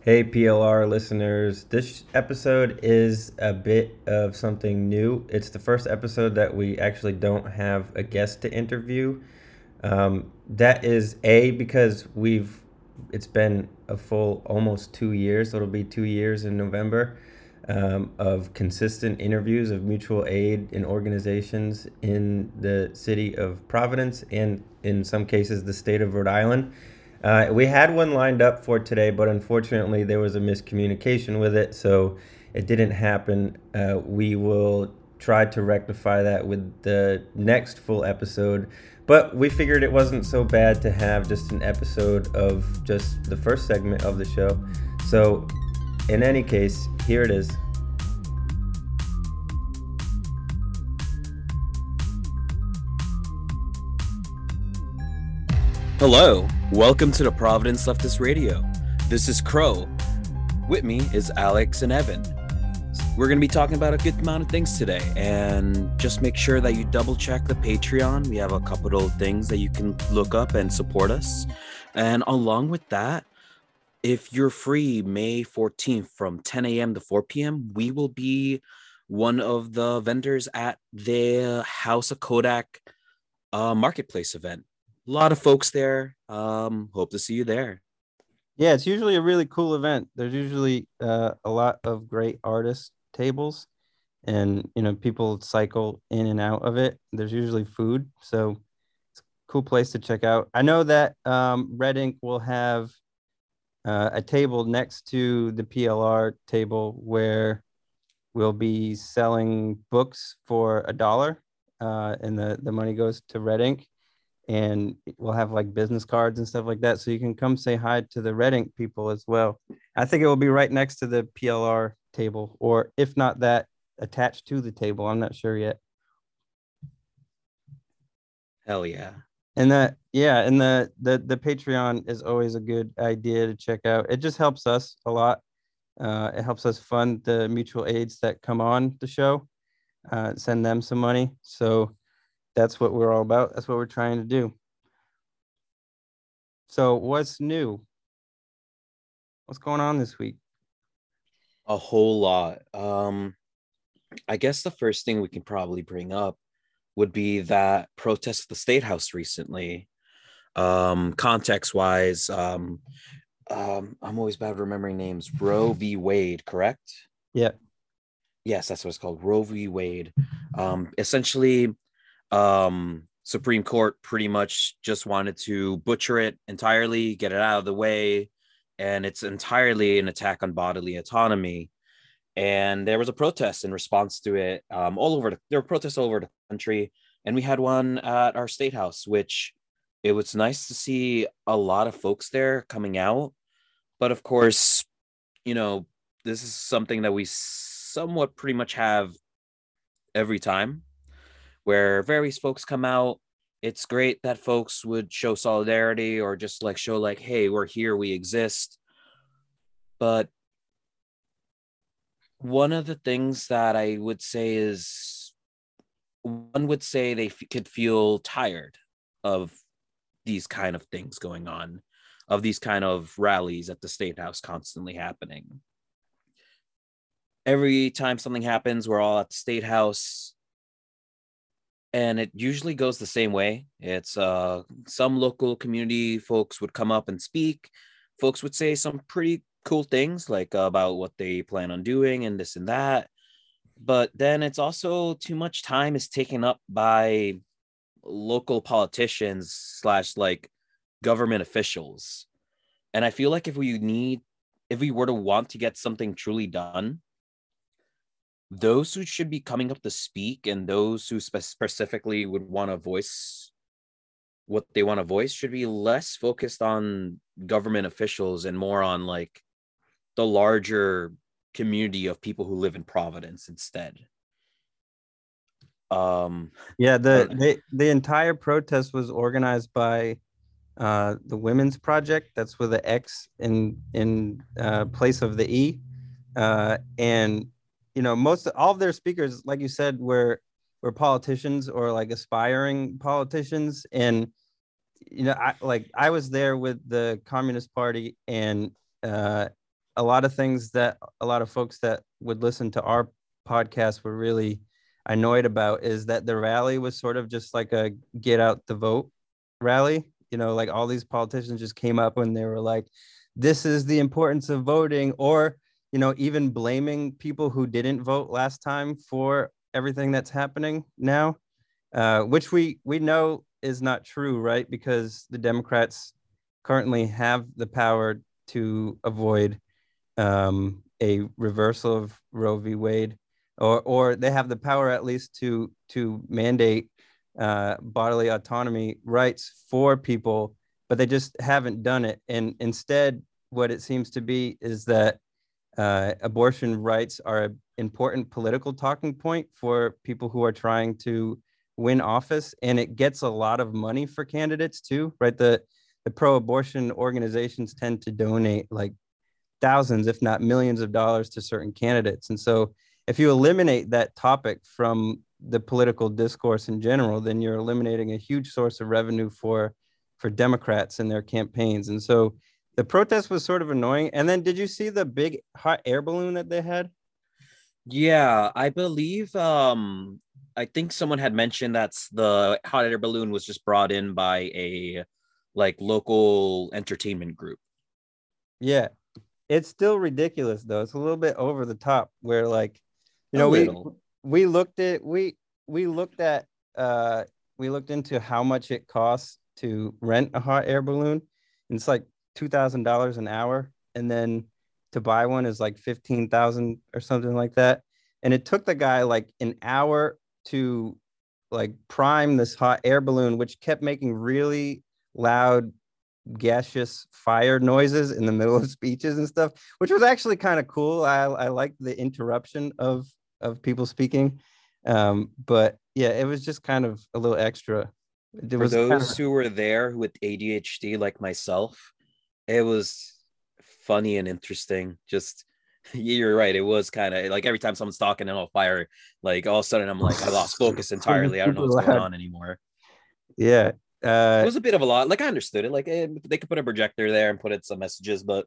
Hey, PLR listeners. This episode is a bit of something new. It's the first episode that we actually don't have a guest to interview. Um, that is A, because we've, it's been a full almost two years. It'll be two years in November um, of consistent interviews of mutual aid and organizations in the city of Providence and in some cases the state of Rhode Island. Uh, we had one lined up for today, but unfortunately there was a miscommunication with it, so it didn't happen. Uh, we will try to rectify that with the next full episode. But we figured it wasn't so bad to have just an episode of just the first segment of the show. So, in any case, here it is. Hello, welcome to the Providence Leftist Radio. This is Crow. With me is Alex and Evan. We're going to be talking about a good amount of things today, and just make sure that you double check the Patreon. We have a couple of things that you can look up and support us. And along with that, if you're free May 14th from 10 a.m. to 4 p.m., we will be one of the vendors at the House of Kodak uh, marketplace event a lot of folks there. Um, hope to see you there. Yeah, it's usually a really cool event. There's usually uh, a lot of great artist tables, and you know people cycle in and out of it. There's usually food, so it's a cool place to check out. I know that um, Red Ink will have uh, a table next to the PLR table where we'll be selling books for a dollar, uh, and the the money goes to Red Ink and we'll have like business cards and stuff like that. So you can come say hi to the Red Ink people as well. I think it will be right next to the PLR table, or if not that, attached to the table. I'm not sure yet. Hell yeah. And that, yeah, and the the the Patreon is always a good idea to check out. It just helps us a lot. Uh, it helps us fund the mutual aids that come on the show, uh, send them some money. So that's what we're all about. That's what we're trying to do. So, what's new? What's going on this week? A whole lot. Um, I guess the first thing we can probably bring up would be that protest at the state house recently. Um, context wise, um, um, I'm always bad remembering names. Roe v. Wade, correct? Yeah. Yes, that's what it's called. Roe v. Wade. Um, essentially, um supreme court pretty much just wanted to butcher it entirely get it out of the way and it's entirely an attack on bodily autonomy. And there was a protest in response to it um, all over the, there were protests all over the country. And we had one at our state house which it was nice to see a lot of folks there coming out. But of course you know this is something that we somewhat pretty much have every time where various folks come out. It's great that folks would show solidarity or just like show, like, hey, we're here, we exist. But one of the things that I would say is one would say they f- could feel tired of these kind of things going on, of these kind of rallies at the state house constantly happening. Every time something happens, we're all at the state house and it usually goes the same way. It's uh, some local community folks would come up and speak. Folks would say some pretty cool things like uh, about what they plan on doing and this and that. But then it's also too much time is taken up by local politicians slash like government officials. And I feel like if we need, if we were to want to get something truly done, those who should be coming up to speak and those who spe- specifically would want to voice what they want to voice should be less focused on government officials and more on like the larger community of people who live in Providence instead. Um yeah, the the, the entire protest was organized by uh the Women's Project. That's with the X in in uh place of the E. Uh and you know, most all of their speakers, like you said, were were politicians or like aspiring politicians. And you know, I like I was there with the Communist Party and uh, a lot of things that a lot of folks that would listen to our podcast were really annoyed about is that the rally was sort of just like a get out the vote rally. You know, like all these politicians just came up and they were like, this is the importance of voting, or, you know, even blaming people who didn't vote last time for everything that's happening now, uh, which we we know is not true, right? Because the Democrats currently have the power to avoid um, a reversal of Roe v. Wade, or or they have the power at least to to mandate uh, bodily autonomy rights for people, but they just haven't done it. And instead, what it seems to be is that uh, abortion rights are an important political talking point for people who are trying to win office, and it gets a lot of money for candidates too, right? The the pro-abortion organizations tend to donate like thousands, if not millions of dollars to certain candidates. And so if you eliminate that topic from the political discourse in general, then you're eliminating a huge source of revenue for for Democrats and their campaigns. And so the protest was sort of annoying. And then did you see the big hot air balloon that they had? Yeah, I believe um I think someone had mentioned that's the hot air balloon was just brought in by a like local entertainment group. Yeah. It's still ridiculous though. It's a little bit over the top where like you know we we looked at we we looked at uh we looked into how much it costs to rent a hot air balloon. And it's like two thousand dollars an hour. And then to buy one is like fifteen thousand or something like that. And it took the guy like an hour to like prime this hot air balloon, which kept making really loud gaseous fire noises in the middle of speeches and stuff, which was actually kind of cool. I, I liked the interruption of of people speaking. Um, but yeah, it was just kind of a little extra. It For those kind of... who were there with ADHD like myself, it was funny and interesting. Just you're right. It was kind of like every time someone's talking and on fire, like all of a sudden I'm like, I lost focus entirely. I don't know what's going on anymore. Yeah. Uh, it was a bit of a lot. Like I understood it. Like eh, they could put a projector there and put in some messages, but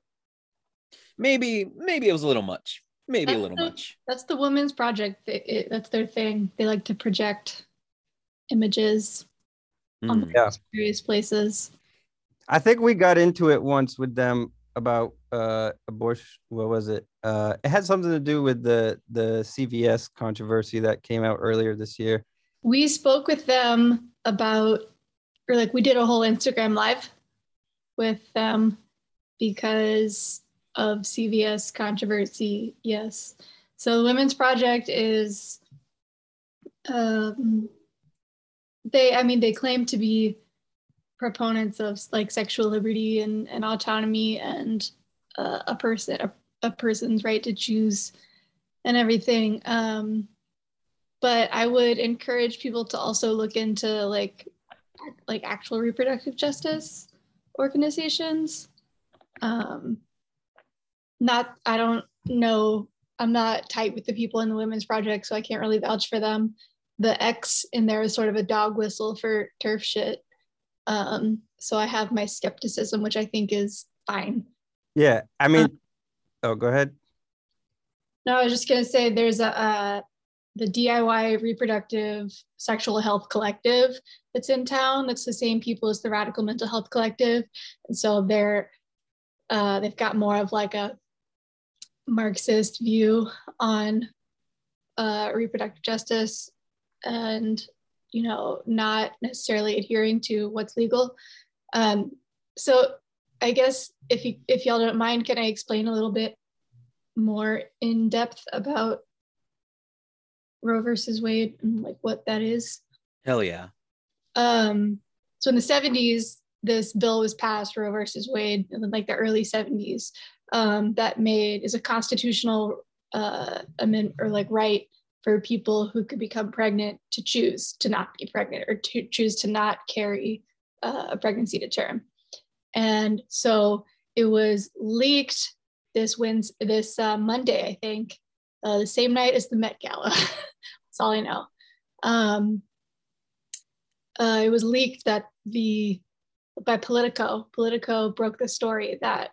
maybe maybe it was a little much. Maybe that's a little the, much. That's the women's project. It, it, that's their thing. They like to project images mm. on hmm. yeah. various places. I think we got into it once with them about uh abortion what was it? Uh it had something to do with the the cvs controversy that came out earlier this year. We spoke with them about or like we did a whole instagram live with them because of cvs controversy yes. So the women's project is um they i mean they claim to be proponents of like sexual liberty and, and autonomy and uh, a person a, a, person's right to choose and everything um, but i would encourage people to also look into like like actual reproductive justice organizations um, not i don't know i'm not tight with the people in the women's project so i can't really vouch for them. The x in there is sort of a dog whistle for TERF shit um, so I have my skepticism, which I think is fine. Yeah, I mean, um, oh, go ahead. No, I was just gonna say there's a, a the DIY Reproductive Sexual Health Collective that's in town. That's the same people as the Radical Mental Health Collective, and so they're uh, they've got more of like a Marxist view on uh, reproductive justice and you know, not necessarily adhering to what's legal. Um, so I guess if you if y'all don't mind, can I explain a little bit more in depth about Roe versus Wade and like what that is? Hell yeah. Um, so in the 70s, this bill was passed, Roe versus Wade, in like the early 70s, um, that made is a constitutional uh, amendment or like right for people who could become pregnant to choose to not be pregnant or to choose to not carry uh, a pregnancy to term. And so it was leaked this wins this uh, Monday, I think, uh, the same night as the Met Gala. That's all I know. Um, uh, it was leaked that the by Politico. Politico broke the story that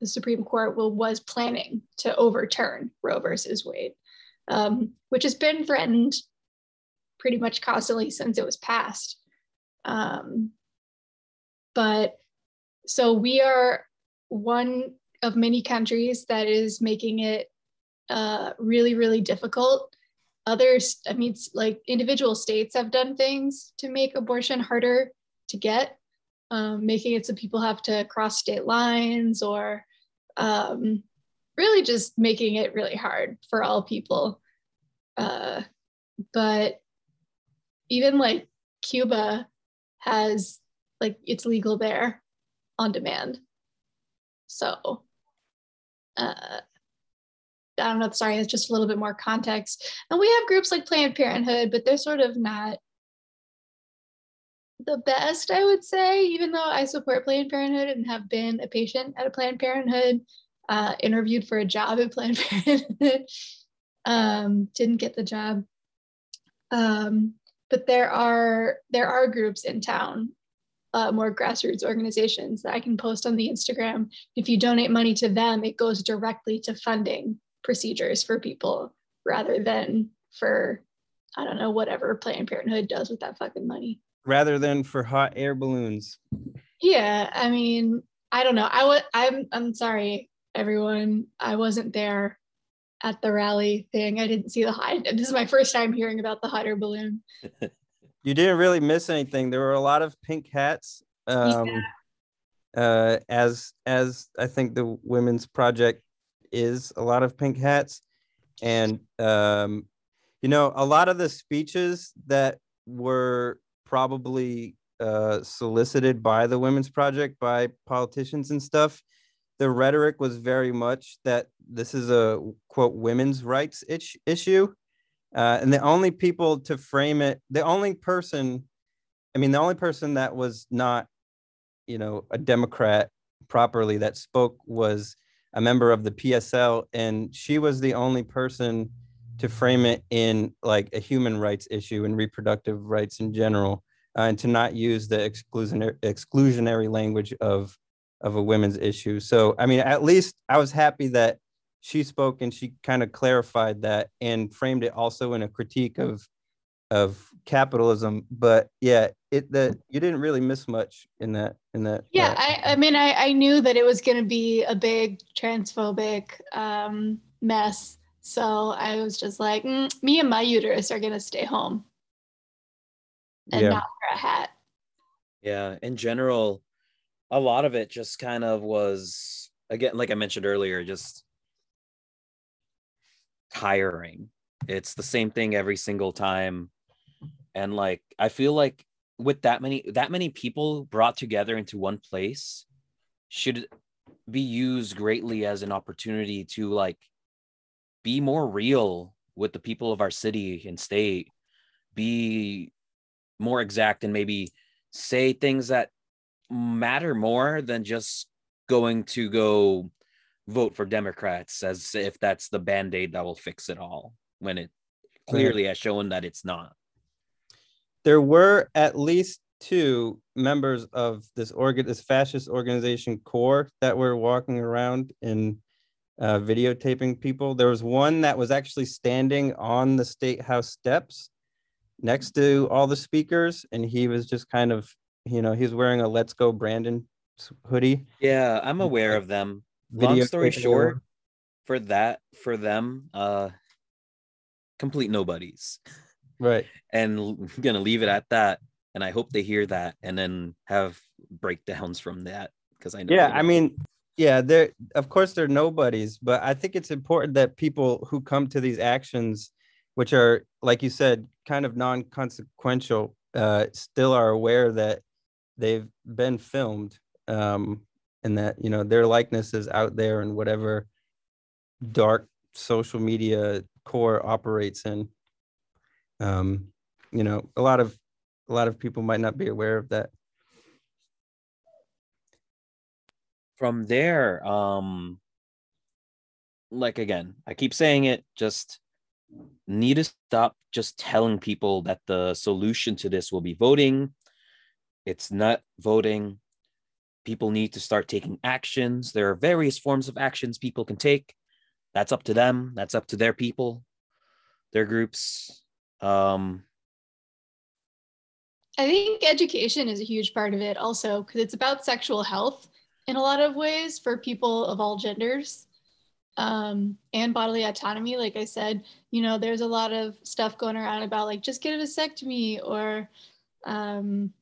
the Supreme Court will, was planning to overturn Roe versus Wade, um, which has been threatened pretty much constantly since it was passed. Um, but so we are one of many countries that is making it uh, really, really difficult. Others, I mean, like individual states have done things to make abortion harder to get, um, making it so people have to cross state lines or um, really just making it really hard for all people. Uh, but even like Cuba has like it's legal there on demand. So uh, I don't know, sorry, it's just a little bit more context. And we have groups like Planned Parenthood, but they're sort of not the best, I would say, even though I support Planned Parenthood and have been a patient at a Planned Parenthood, uh, interviewed for a job at Planned Parenthood, um, didn't get the job. Um, but there are there are groups in town, uh, more grassroots organizations that I can post on the Instagram. If you donate money to them, it goes directly to funding procedures for people rather than for I don't know whatever Planned Parenthood does with that fucking money. Rather than for hot air balloons. Yeah, I mean, I don't know. I was I'm I'm sorry everyone. I wasn't there at the rally thing. I didn't see the hot. This is my first time hearing about the hot air balloon. you didn't really miss anything. There were a lot of pink hats. Um, yeah. uh, as as I think the women's project is a lot of pink hats. And, um, you know, a lot of the speeches that were probably uh, solicited by the Women's Project, by politicians and stuff, the rhetoric was very much that this is a quote women's rights itch, issue. Uh, and the only people to frame it, the only person, I mean, the only person that was not, you know, a Democrat properly that spoke was a member of the PSL, and she was the only person to frame it in like a human rights issue and reproductive rights in general, uh, and to not use the exclusionary exclusionary language of of a women's issue. So, I mean, at least I was happy that she spoke and she kind of clarified that and framed it also in a critique of of capitalism but yeah it that you didn't really miss much in that in that yeah uh, I, I mean I, I knew that it was going to be a big transphobic um, mess so i was just like mm, me and my uterus are going to stay home and yeah. not wear a hat yeah in general a lot of it just kind of was again like i mentioned earlier just tiring. It's the same thing every single time. And like i feel like with that many that many people brought together into one place should be used greatly as an opportunity to like be more real with the people of our city and state be more exact and maybe say things that matter more than just going to go vote for democrats as if that's the band-aid that will fix it all when it clearly has shown that it's not. There were at least two members of this organ this fascist organization core that were walking around and uh, videotaping people. There was one that was actually standing on the state house steps next to all the speakers and he was just kind of you know he's wearing a let's go brandon hoodie. Yeah i'm aware of them. Long story short for that for them uh complete nobodies. Right. And i'm gonna leave it at that and i hope they hear that and then have breakdowns from that because i know yeah i mean yeah there of course they're nobodies but i think it's important that people who come to these actions which are like you said kind of non-consequential uh, still are aware that they've been filmed um, and that you know their likeness is out there and whatever dark social media core operates in. Um, you know a lot of a lot of people might not be aware of that. From there um like again i keep saying it just need to stop just telling people that the solution to this will be voting it's not voting people need to start taking actions. There are various forms of actions people can take. That's up to them. That's up to their people, their groups. Um, I think education is a huge part of it also because it's about sexual health in a lot of ways for people of all genders um, and bodily autonomy. Like I said, you know, there's a lot of stuff going around about like just get a vasectomy or um,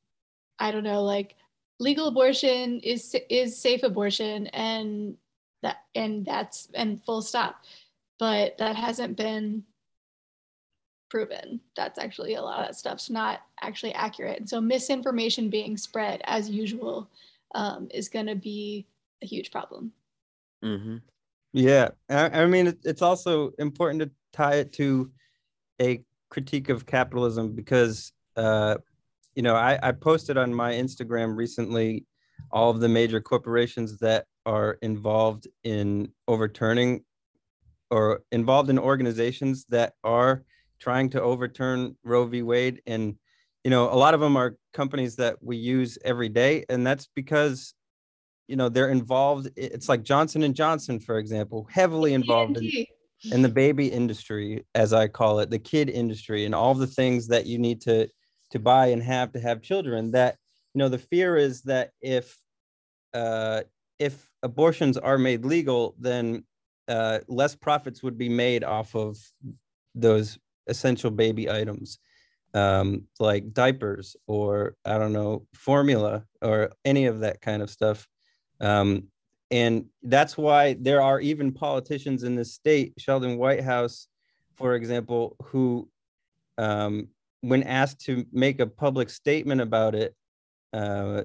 I don't know, like legal abortion is is safe abortion and that and that's and full stop. But that hasn't been proven. That's actually a lot of that stuff's not actually accurate. And so misinformation being spread as usual um, is going to be a huge problem. mm-hmm. Yeah, I, I mean, it's also important to tie it to a critique of capitalism because, uh, you know, I, I posted on my Instagram recently all of the major corporations that are involved in overturning or involved in organizations that are trying to overturn Roe v. Wade. And, you know, a lot of them are companies that we use every day. And that's because, you know, they're involved. It's like Johnson and Johnson, for example, heavily involved in, in the baby industry, as I call it, the kid industry, and all the things that you need to to buy and have to have children. That, you know, the fear is that if uh, if abortions are made legal, then uh, less profits would be made off of those essential baby items um, like diapers or I don't know, formula or any of that kind of stuff. Um, and that's why there are even politicians in the state, Sheldon Whitehouse, for example, who, um, when asked to make a public statement about it, uh,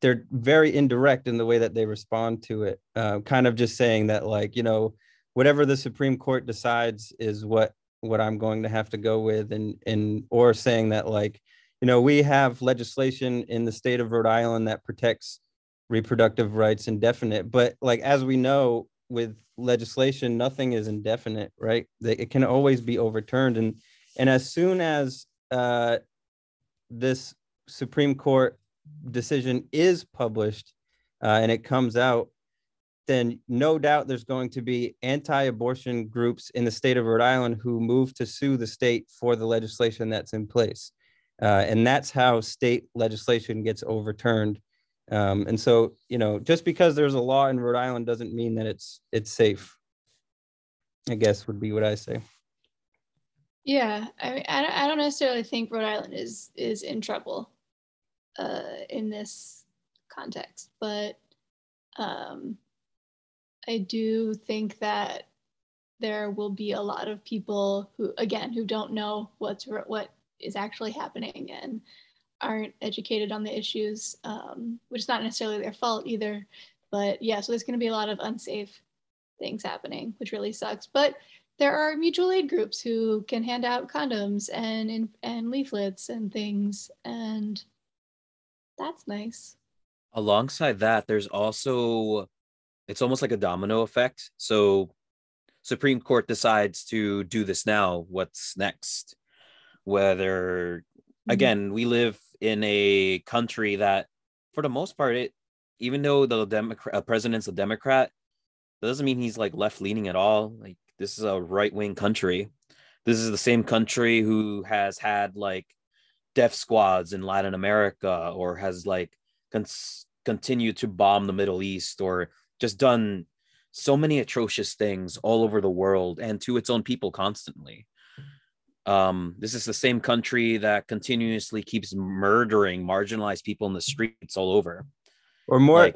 they're very indirect in the way that they respond to it, uh, kind of just saying that, like, you know, whatever the Supreme Court decides is what what I'm going to have to go with and and or saying that like you know we have legislation in the state of Rhode Island that protects reproductive rights indefinite but like as we know with legislation nothing is indefinite right? It can always be overturned and and as soon as uh this Supreme Court decision is published uh, and it comes out then no doubt there's going to be anti-abortion groups in the state of Rhode Island who move to sue the state for the legislation that's in place. Uh, and that's how state legislation gets overturned. Um, and so, you know, just because there's a law in Rhode Island doesn't mean that it's it's safe. I guess would be what I say. Yeah, I mean, I don't, necessarily think Rhode Island is is in trouble uh, in this context, but um, I do think that there will be a lot of people who, again, who don't know what's what is actually happening and aren't educated on the issues, um, which is not necessarily their fault either. But yeah, so there's going to be a lot of unsafe things happening, which really sucks. But there are mutual aid groups who can hand out condoms and and leaflets and things, and that's nice. Alongside that, there's also it's almost like a domino effect. So Supreme Court decides to do this now. What's next? Whether mm-hmm. again, we live in a country that, for the most part, it even though the Democrat uh, president's a Democrat, that doesn't mean he's like left leaning at all. Like this is a right wing country. This is the same country who has had like death squads in Latin America or has like cons- continued to bomb the Middle East or just done so many atrocious things all over the world and to its own people constantly. Um, this is the same country that continuously keeps murdering marginalized people in the streets all over. Or more, like,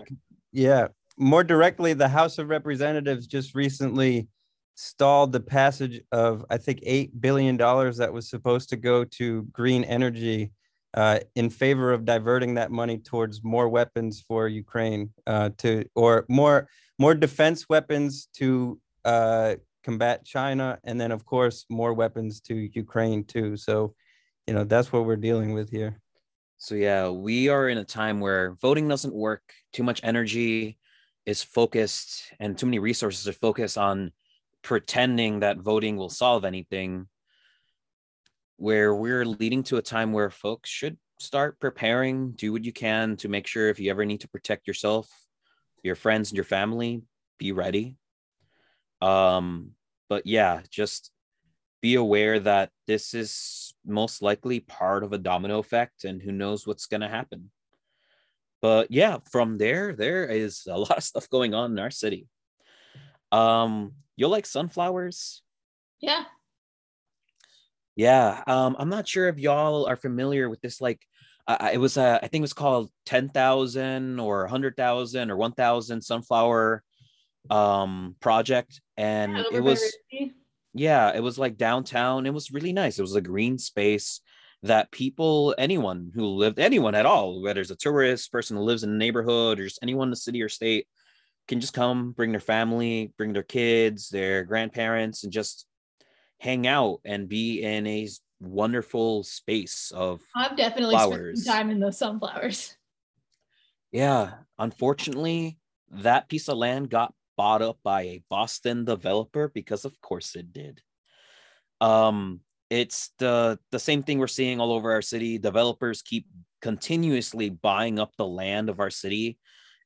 yeah, more directly, the House of Representatives just recently stalled the passage of, I think, $8 billion that was supposed to go to green energy uh, in favor of diverting that money towards more weapons for Ukraine uh, to or more more defense weapons to uh, combat China, and then of course more weapons to Ukraine too. So, you know that's what we're dealing with here. So yeah, we are in a time where voting doesn't work. Too much energy is focused, and too many resources are focused on pretending that voting will solve anything where we're leading to a time where folks should start preparing, do what you can to make sure if you ever need to protect yourself, your friends and your family, be ready. Um, but yeah, just be aware that this is most likely part of a domino effect and who knows what's going to happen. But yeah, from there, there is a lot of stuff going on in our city. Um, you'll like sunflowers? Yeah. Yeah. Um, I'm not sure if y'all are familiar with this. Like, uh, it was, uh, I think it was called 10,000 or 100,000 or 1,000 sunflower um project and Yeah, it was yeah it was like downtown it was really nice it was a green space that people anyone who lived anyone at all whether it's a tourist person who lives in the neighborhood or just anyone in the city or state can just come bring their family bring their kids their grandparents and just hang out and be in a wonderful space of I've definitely spent Flowers. some time in those sunflowers. Yeah, unfortunately, that piece of land got bought up by a Boston developer because of course it did. Um it's the the same thing we're seeing all over our city. Developers keep continuously buying up the land of our city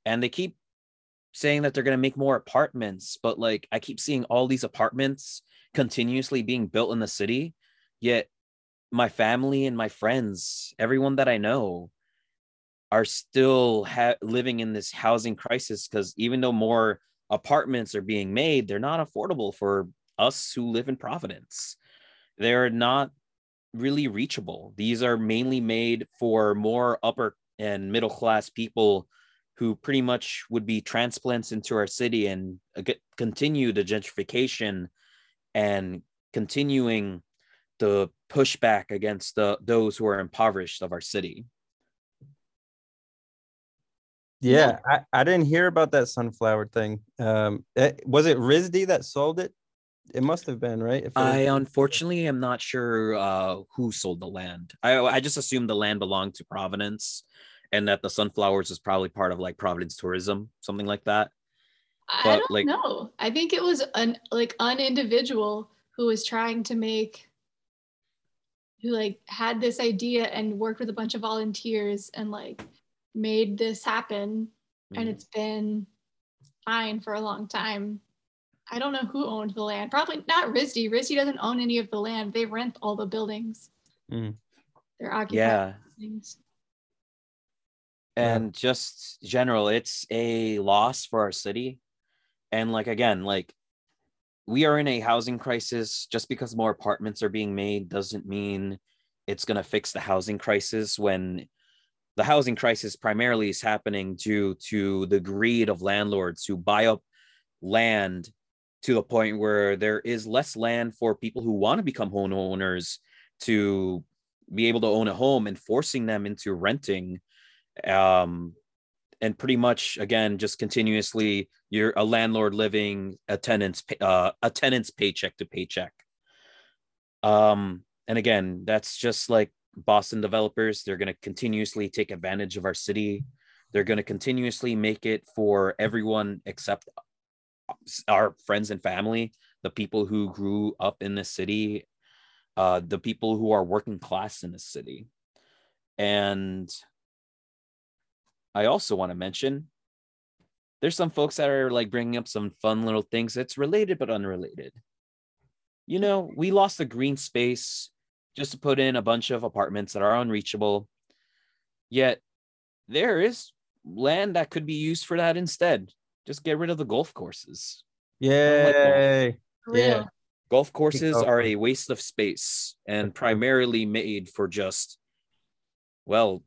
and they keep saying that they're going to make more apartments, but like I keep seeing all these apartments continuously being built in the city, yet my family and my friends, everyone that I know are still ha- living in this housing crisis because even though more apartments are being made, they're not affordable for us who live in Providence. They're not really reachable. These are mainly made for more upper and middle class people who pretty much would be transplants into our city and uh, continue the gentrification and continuing the pushback against the, those who are impoverished of our city. Yeah, I, I didn't hear about that sunflower thing. Um, eh, was it RISD that sold it? It must have been, right? If it was- I unfortunately am not sure uh, who sold the land. I I just assumed the land belonged to Providence, and that the sunflowers is probably part of like Providence tourism, something like that. I don't like- know. I think it was an like an individual who was trying to make who like had this idea and worked with a bunch of volunteers and like made this happen and Mhm. it's been fine for a long time. I don't know who owned the land. Probably not RISD. RISD doesn't own any of the land. They rent all the buildings. Mm. They're occupied Yeah, buildings. Yeah. and just general, it's a loss for our city. And like again, like we are in a housing crisis. Just because more apartments are being made doesn't mean it's gonna fix the housing crisis when the housing crisis primarily is happening due to the greed of landlords who buy up land to the point where there is less land for people who want to become homeowners to be able to own a home and forcing them into renting um and pretty much again just continuously you're a landlord living a tenant's uh, a tenant's paycheck to paycheck. Um and again that's just like boston developers they're going to continuously take advantage of our city. They're going to continuously make it for everyone except our friends and family the people who grew up in this city uh the people who are working class in this city. And i also want to mention there's some folks that are like bringing up some fun little things that's related but unrelated you know we lost the green space just to put in a bunch of apartments that are unreachable yet there is land that could be used for that instead just get rid of the golf courses like golf. Yay. For Yeah. golf courses are a waste of space and primarily made for just well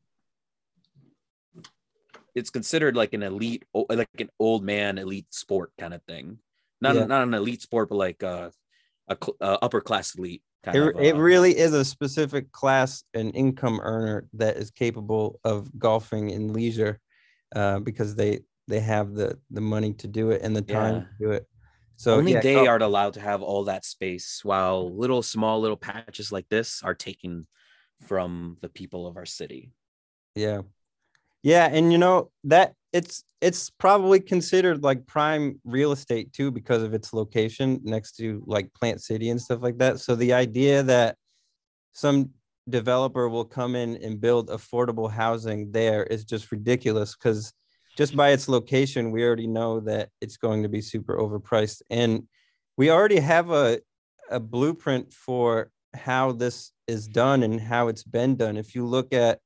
it's considered like an elite like an old man elite sport kind of thing not Yeah. not an elite sport but like uh, a cl- uh, upper class elite kind It, of it uh, really is a specific class and income earner that is capable of golfing in leisure uh, because they they have the the money to do it and the time Yeah. to do it. So only yeah, they golf- are allowed to have all that space while little small little patches like this are taken from the people of our city Yeah. Yeah, and you know that it's it's probably considered like prime real estate too because of its location next to like Plant City and stuff like that. So the idea that some developer will come in and build affordable housing there is just ridiculous because just by its location, we already know that it's going to be super overpriced. And we already have a, a blueprint for how this is done and how it's been done. If you look at,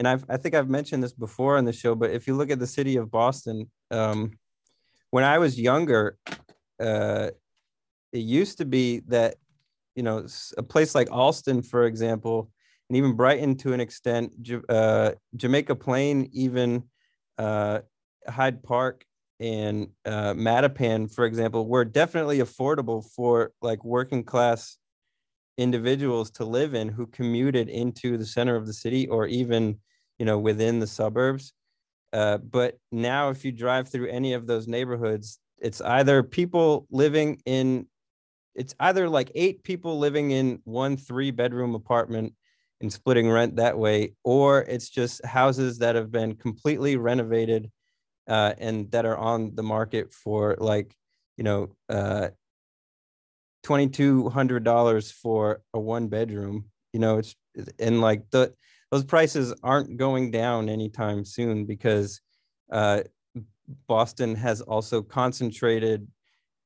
and I've, I think I've mentioned this before on the show, but if you look at the city of Boston, um, when I was younger, uh, it used to be that, you know, a place like Allston, for example, and even Brighton to an extent, uh, Jamaica Plain, even uh, Hyde Park and uh, Mattapan, for example, were definitely affordable for like working class individuals to live in who commuted into the center of the city or even, you know, within the suburbs. Uh, but now, if you drive through any of those neighborhoods, it's either people living in, it's either like eight people living in one three bedroom apartment and splitting rent that way, or it's just houses that have been completely renovated uh, and that are on the market for like, you know, uh, $2,200 for a one bedroom. You know, it's and like the those prices aren't going down anytime soon because uh, Boston has also concentrated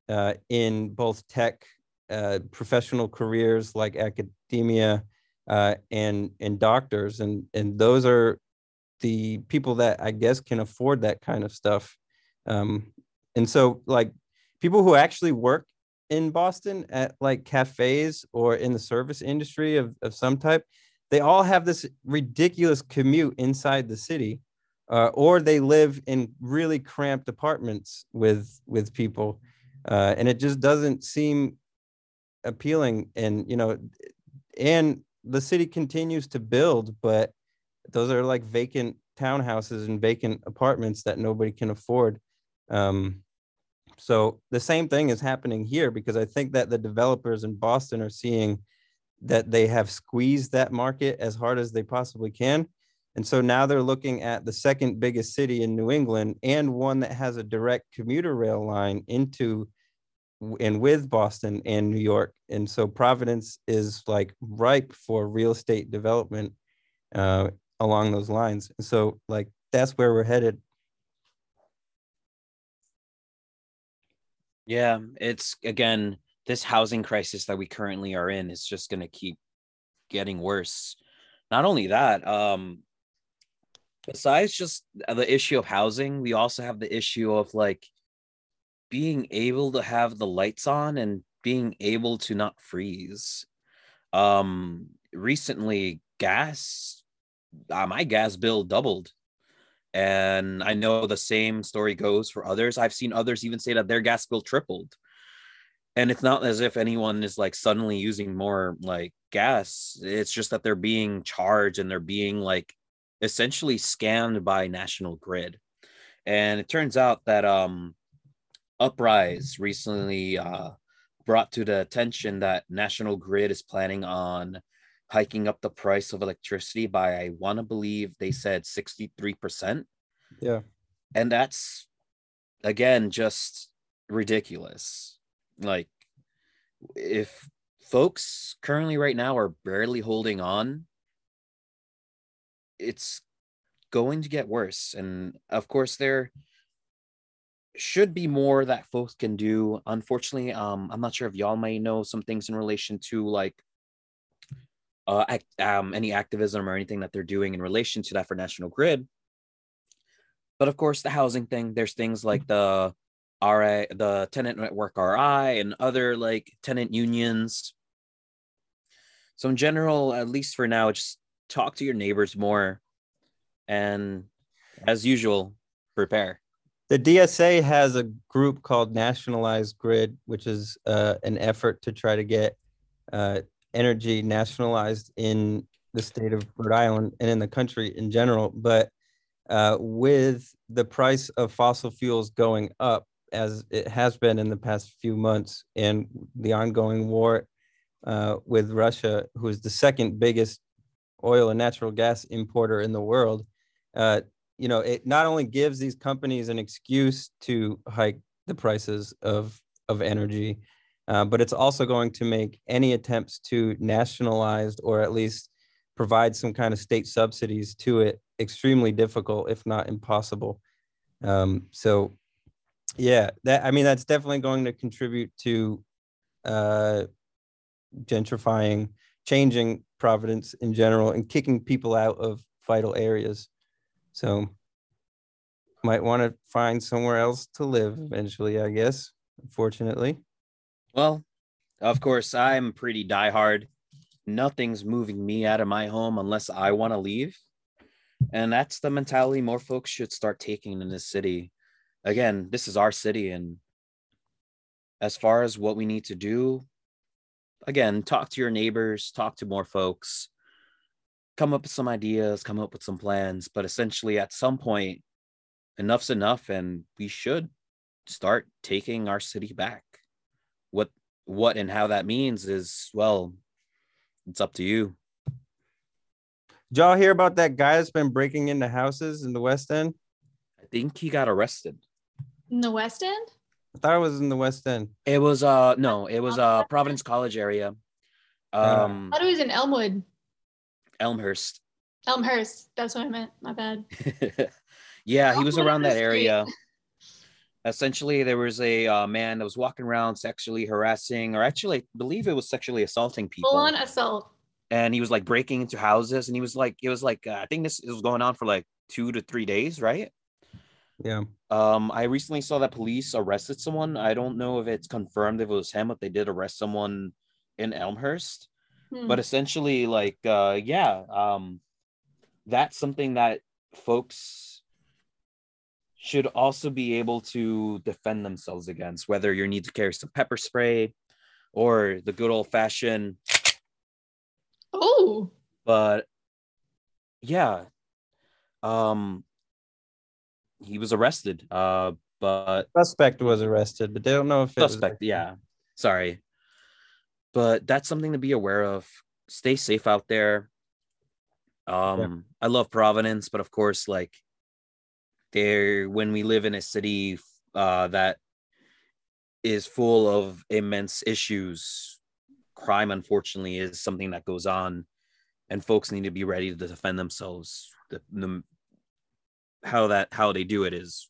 uh, in both tech, uh, professional careers like academia, uh, and and doctors, and and those are the people that I guess can afford that kind of stuff. Um, and so, like people who actually work in Boston at like cafes or in the service industry of, of some type, they all have this ridiculous commute inside the city, uh, or they live in really cramped apartments with with people, uh, and it just doesn't seem appealing. And you know, and the city continues to build, but those are like vacant townhouses and vacant apartments that nobody can afford. Um, so the same thing is happening here because I think that the developers in Boston are seeing that they have squeezed that market as hard as they possibly can. And so now they're looking at the second biggest city in New England and one that has a direct commuter rail line into and with Boston and New York. And so Providence is like ripe for real estate development uh, along those lines. And So like that's where we're headed. Yeah, it's again this housing crisis that we currently are in is just going to keep getting worse. Not only that, um besides just the issue of housing, we also have the issue of like being able to have the lights on and being able to not freeze. Um recently gas uh, my gas bill doubled. And I know the same story goes for others. I've seen others even say that their gas bill tripled. And it's not as if anyone is like suddenly using more like gas. It's just that they're being charged and they're being like essentially scammed by National Grid. And it turns out that um Uprise recently uh brought to the attention that National Grid is planning on hiking up the price of electricity by I want to believe they said 63%. Yeah. And that's again just ridiculous. Like if folks currently right now are barely holding on, it's going to get worse. And of course there should be more that folks can do. Unfortunately, um, I'm not sure if y'all may know some things in relation to like uh, act, um, any activism or anything that they're doing in relation to that for National Grid. But of course, the housing thing, there's things like the RA, the tenant network RI, and other like tenant unions. So in general, at least for now, just talk to your neighbors more, and as usual, prepare. The DSA has a group called Nationalized Grid, which is uh, an effort to try to get uh, energy nationalized in the state of Rhode Island and in the country in general. But uh, with the price of fossil fuels going up, as it has been in the past few months, and the ongoing war uh, with Russia, who is the second biggest oil and natural gas importer in the world, uh, you know, it not only gives these companies an excuse to hike the prices of of energy, uh, but it's also going to make any attempts to nationalize or at least provide some kind of state subsidies to it extremely difficult, if not impossible. Um, so, yeah, that I mean that's definitely going to contribute to uh, gentrifying, changing Providence in general, and kicking people out of vital areas. So, might want to find somewhere else to live eventually, I guess. Unfortunately. Well, of course, I'm pretty diehard. Nothing's moving me out of my home unless I want to leave. And that's the mentality more folks should start taking in this city. Again, this is our city. And as far as what we need to do, again, talk to your neighbors, talk to more folks, come up with some ideas, come up with some plans. But essentially, at some point, enough's enough, and we should start taking our city back. What what and how that means is well, it's up to you. Did y'all hear about that guy that's been breaking into houses in the West End? I think he got arrested. In the West End? I thought it was in the West End. It was uh no, it was uh Providence College area. Um I thought it was in Elmwood. Elmhurst. Elmhurst. That's what I meant. My bad. yeah, he was around that area. Essentially, there was a uh, man that was walking around sexually harassing, or actually, I believe it was sexually assaulting people. Full on assault. and he was like breaking into houses and he was like it was like uh, i think this was going on for like two to three days right Yeah. um i recently saw that police arrested someone i don't know if it's confirmed if it was him but they did arrest someone in elmhurst Hmm. but essentially like uh yeah um that's something that folks should also be able to defend themselves against whether you need to carry some pepper spray or the good old fashioned oh, but yeah um he was arrested uh but Suspect was arrested, but they don't know if suspect yeah. Sorry. But that's something to be aware of. Stay safe out there. Um i love providence but of course like there when we live in a city uh that is full of immense issues crime unfortunately is something that goes on and folks need to be ready to defend themselves the, the how that how they do it is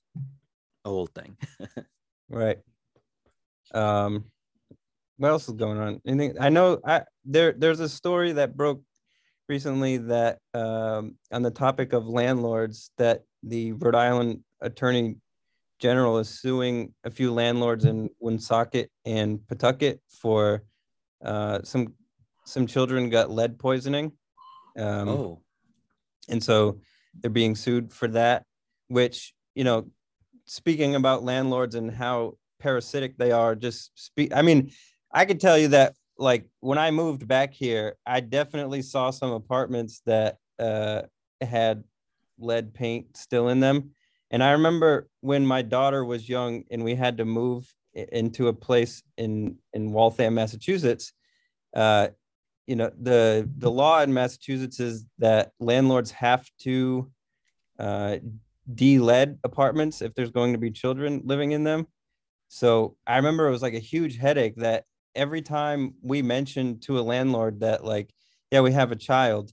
a whole thing Right. Um, what else is going on? Anything? I know. I there. There's a story that broke recently that um, on the topic of landlords that the Rhode Island Attorney General is suing a few landlords in Woonsocket and Pawtucket for uh, some some children got lead poisoning. Um, oh and so they're being sued for that which you know speaking about landlords and how parasitic they are just speak i mean i could tell you that like when i moved back here i definitely saw some apartments that uh had lead paint still in them. And i remember when my daughter was young and we had to move into a place in in waltham massachusetts uh you know the the law in massachusetts is that landlords have to uh de-lead apartments if there's going to be children living in them. So i remember it was like a huge headache that every time we mentioned to a landlord that like yeah we have a child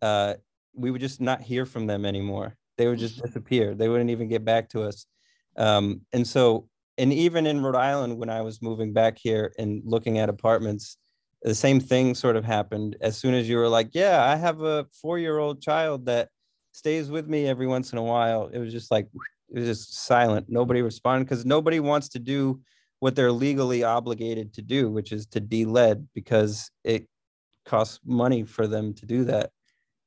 uh we would just not hear from them anymore. They would just disappear. They wouldn't even get back to us. Um and so and even in rhode island when i was moving back here and looking at apartments the same thing sort of happened. As soon as you were like yeah i have a four year old child that stays with me every once in a while it was just like it was just silent. Nobody responded because nobody wants to do what they're legally obligated to do which is to de-lead because it costs money for them to do that.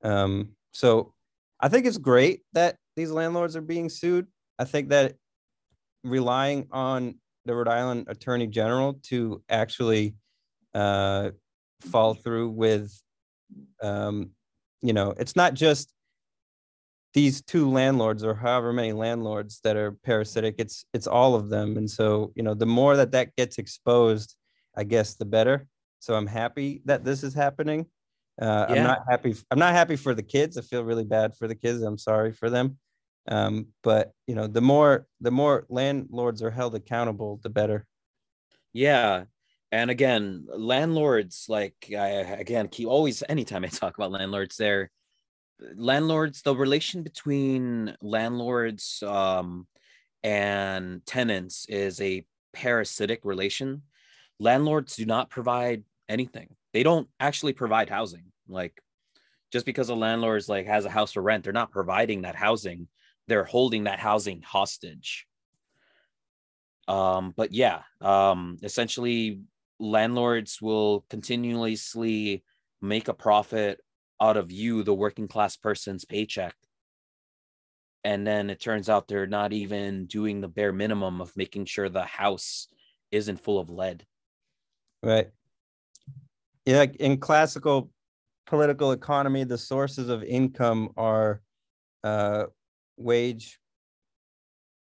Um, so i think it's great that these landlords are being sued. I think that relying on the rhode island attorney general to actually uh, fall through with um, you know it's not just these two landlords or however many landlords that are parasitic it's it's all of them. And so you know the more that that gets exposed i guess the better. So i'm happy that this is happening. Uh, i'm not happy i'm not happy for the kids. I feel really bad for the kids. I'm sorry for them. Um, but you know the more the more landlords are held accountable the better. Yeah and again landlords like i again keep always anytime i talk about landlords there landlords the relation between landlords um and tenants is a parasitic relation. Landlords do not provide anything. They don't actually provide housing. Like just because a landlord is like has a house for rent they're not providing that housing. They're holding that housing hostage. Um but yeah um essentially landlords will continuously make a profit out of you the working class person's paycheck and then it turns out they're not even doing the bare minimum of making sure the house isn't full of lead Right. Yeah, in classical political economy, the sources of income are uh, wage,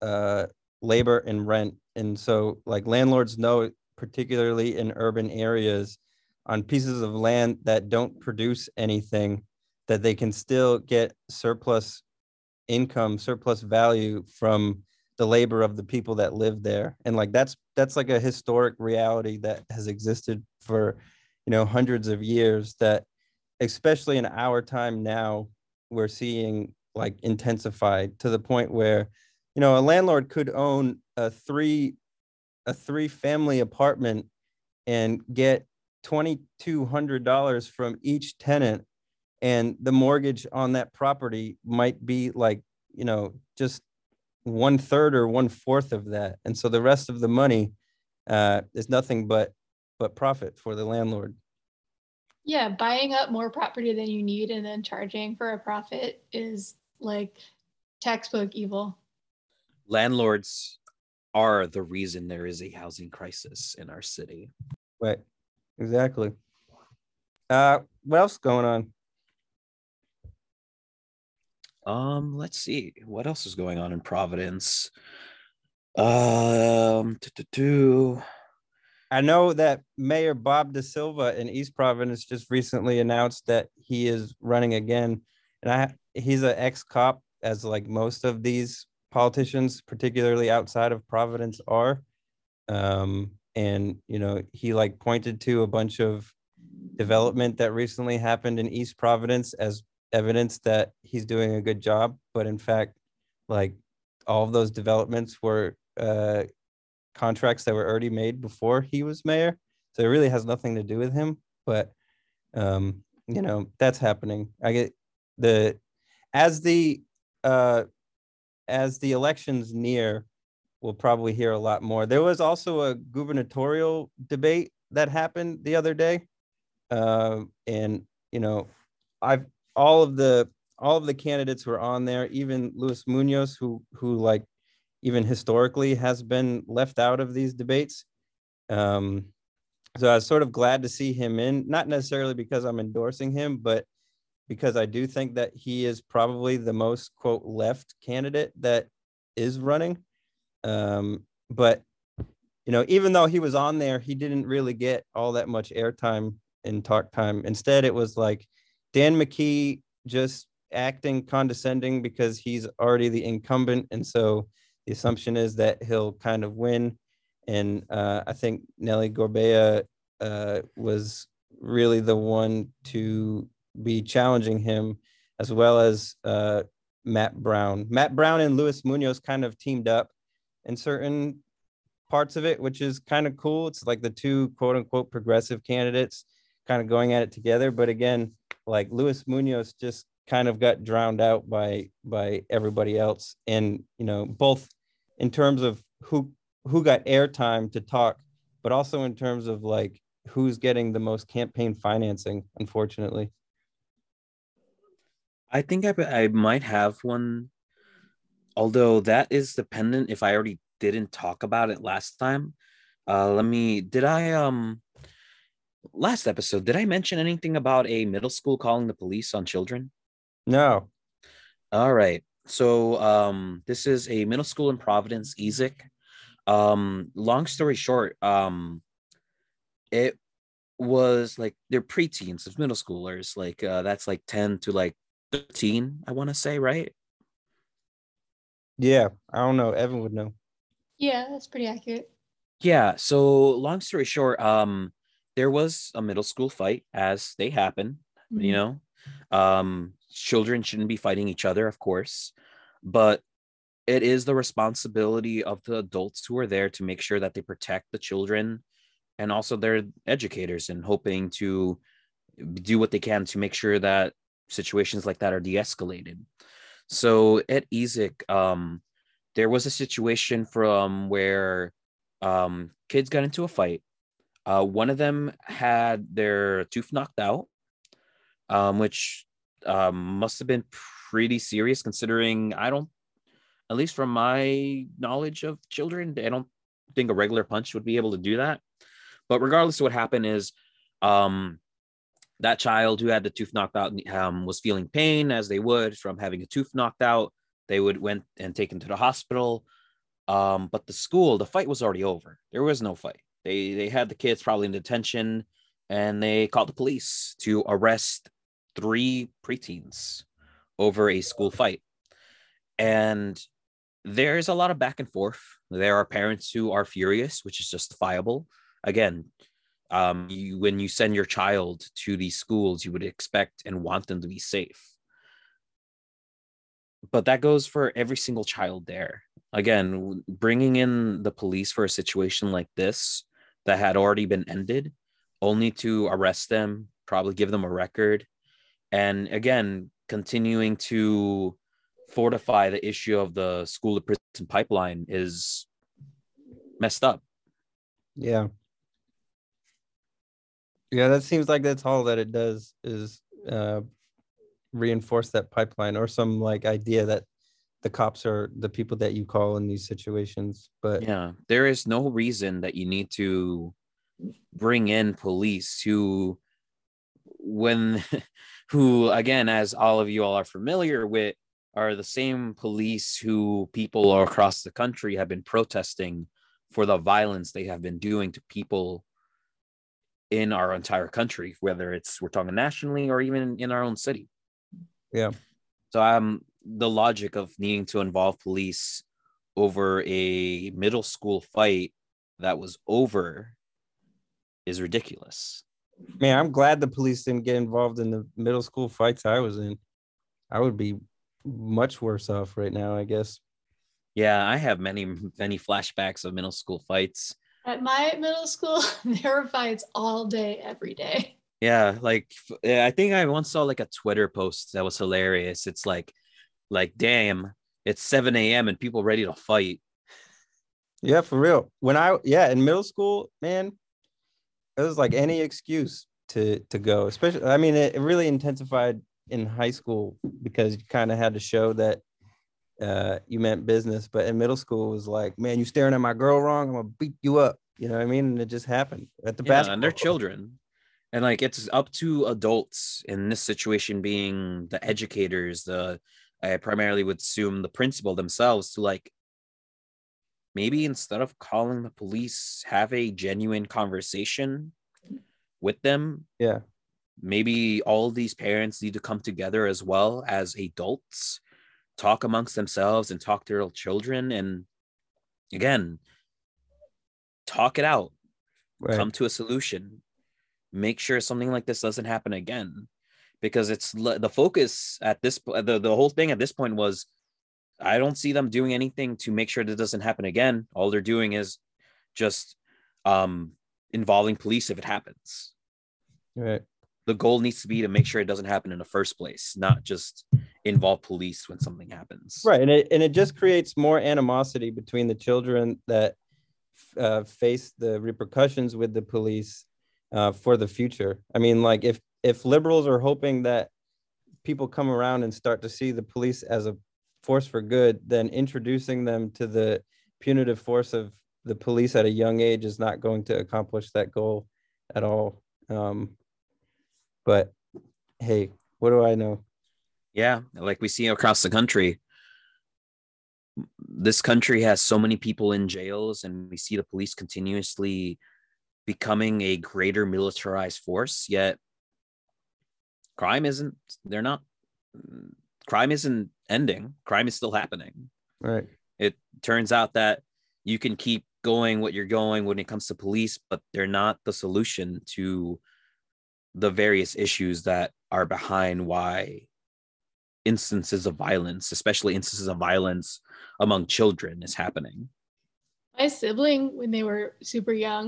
uh, labor, and rent. And so, like landlords know, particularly in urban areas, on pieces of land that don't produce anything, that they can still get surplus income, surplus value from the labor of the people that live there. And like that's that's like a historic reality that has existed for you know hundreds of years that especially in our time now we're seeing like intensified to the point where you know a landlord could own a three a three family apartment and get $2200 from each tenant and the mortgage on that property might be like you know just one third or one fourth of that, and so the rest of the money uh, is nothing but but profit for the landlord. Yeah, buying up more property than you need and then charging for a profit is like textbook evil. Landlords are the reason there is a housing crisis in our city. Right. Exactly. Uh, what else going on? Um, let's see what else is going on in Providence. Um, do I know that Mayor Bob DaSilva in East Providence just recently announced that he is running again, and I he's an ex cop, as like most of these politicians, particularly outside of Providence, are. Um, and you know he like pointed to a bunch of development that recently happened in East Providence as evidence that he's doing a good job, but in fact, like all of those developments were uh, contracts that were already made before he was mayor. So it really has nothing to do with him. But um, you know, that's happening. I get the as the uh as the elections near, we'll probably hear a lot more. There was also a gubernatorial debate that happened the other day. Uh, and you know, I've all of the all of the candidates were on there, even Luis Munoz, who who like even historically has been left out of these debates. Um, so I was sort of glad to see him in, not necessarily because I'm endorsing him, but because I do think that he is probably the most quote left candidate that is running. Um, but you know, even though he was on there, he didn't really get all that much airtime in talk time. Instead, it was like Dan McKee just acting condescending because he's already the incumbent. And so the assumption is that he'll kind of win. And uh, I think Nellie Gorbea uh, was really the one to be challenging him, as well as uh, Matt Brown. Matt Brown and Luis Munoz kind of teamed up in certain parts of it, which is kind of cool. It's like the two quote unquote progressive candidates kind of going at it together. But again, like Luis Munoz just kind of got drowned out by by everybody else, and you know both in terms of who who got airtime to talk, but also in terms of like who's getting the most campaign financing. Unfortunately, I think I I might have one, although that is dependent if I already didn't talk about it last time. Uh, let me. Did I um last episode, did I mention anything about a middle school calling the police on children? No. All right. So um, this is a middle school in Providence, Esek. Um, long story short, um, it was like they're preteens, it's middle schoolers. Like uh, that's like 10 to like 13, I want to say, right? Yeah, I don't know. Evan would know. Yeah, that's pretty accurate. Yeah. So long story short, um, there was a middle school fight as they happen, you Mhm. know. Um, children shouldn't be fighting each other, of course, but it is the responsibility of the adults who are there to make sure that they protect the children and also their educators and hoping to do what they can to make sure that situations like that are de-escalated. So at Esek, um, there was a situation from where um, kids got into a fight. Uh, one of them had their tooth knocked out, um, which um, must have been pretty serious considering I don't, at least from my knowledge of children, I don't think a regular punch would be able to do that. But regardless of what happened, is um, that child who had the tooth knocked out um, was feeling pain as they would from having a tooth knocked out. They would went and taken to the hospital. Um, but the school, the fight was already over. There was no fight. They they had the kids probably in detention, and they called the police to arrest three preteens over a school fight. And there's a lot of back and forth. There are parents who are furious, which is justifiable. Again, um, you, when you send your child to these schools, you would expect and want them to be safe. But that goes for every single child there. Again, bringing in the police for a situation like this that had already been ended, only to arrest them, probably give them a record, and again, continuing to fortify the issue of the school to prison pipeline is messed up. Yeah. Yeah, that seems like that's all that it does is uh, reinforce that pipeline or some like idea that the cops are the people that you call in these situations. But Yeah, there is no reason that you need to bring in police who, when, who again, as all of you all are familiar with, are the same police who people across the country have been protesting for the violence they have been doing to people in our entire country, whether it's we're talking nationally or even in our own city. Yeah. So um the logic of needing to involve police over a middle school fight that was over is ridiculous. man, I'm glad the police didn't get involved in the middle school fights I was in. I would be much worse off right now, I guess. Yeah, I have many many flashbacks of middle school fights. At my middle school, there were fights all day, every day. Yeah, like yeah, I think I once saw like a Twitter post that was hilarious. It's like, like damn, it's 7 a.m. and people ready to fight. Yeah, for real. When I yeah, in middle school, man, it was like any excuse to to go. Especially I mean, it, it really intensified in high school because you kind of had to show that uh you meant business. But in middle school it was like, man, you staring at my girl wrong, I'm gonna beat you up. You know what I mean? And it just happened at the Yeah, basketball. and they're children. And like it's up to adults in this situation being the educators, the I primarily would assume the principal themselves to like maybe instead of calling the police, have a genuine conversation with them. Yeah. Maybe all these parents need to come together as well as adults, talk amongst themselves and talk to their children. And again, talk it out Right. come to a solution make sure something like this doesn't happen again because it's the focus at this the, the whole thing at this point was i don't see them doing anything to make sure that doesn't happen again all they're doing is just um involving police if it happens right. the goal needs to be to make sure it doesn't happen in the first place not just involve police when something happens Right. And it and it just creates more animosity between the children that uh, face the repercussions with the police uh, for the future. I mean, like if if liberals are hoping that people come around and start to see the police as a force for good, then introducing them to the punitive force of the police at a young age is not going to accomplish that goal at all. Um, but hey, what do I know? Yeah, like we see across the country. This country has so many people in jails, and we see the police continuously becoming a greater militarized force. Yet, crime isn't, they're not, crime isn't ending. Crime is still happening. Right. It turns out that you can keep going what you're going when it comes to police, but they're not the solution to the various issues that are behind why instances of violence, especially instances of violence among children, is happening. My sibling, when they were super young,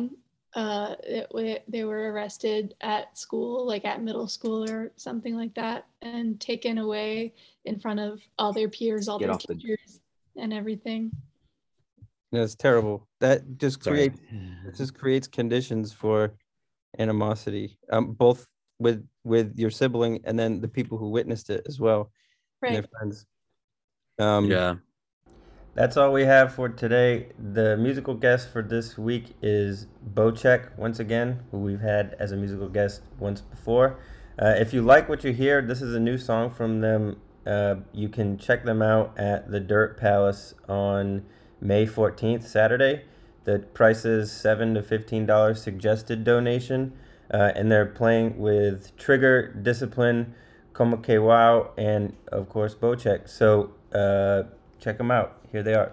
uh, it, they were arrested at school, like at middle school or something like that, and taken away in front of all their peers, all Get their off the- teachers, and everything. That's terrible. That just Sorry. creates it just creates conditions for animosity, um, both with with your sibling and then the people who witnessed it as well, and Right. their friends. Um, Yeah. That's all we have for today. The musical guest for this week is Bocek, once again, who we've had as a musical guest once before. Uh, if you like what you hear, this is a new song from them. Uh, you can check them out at the Dirt Palace on May 14th, Saturday. The price is 7 to fifteen dollars suggested donation, uh, and they're playing with Trigger, Discipline, Como Wow, and of course Bocek. So uh, check them out. Here they are.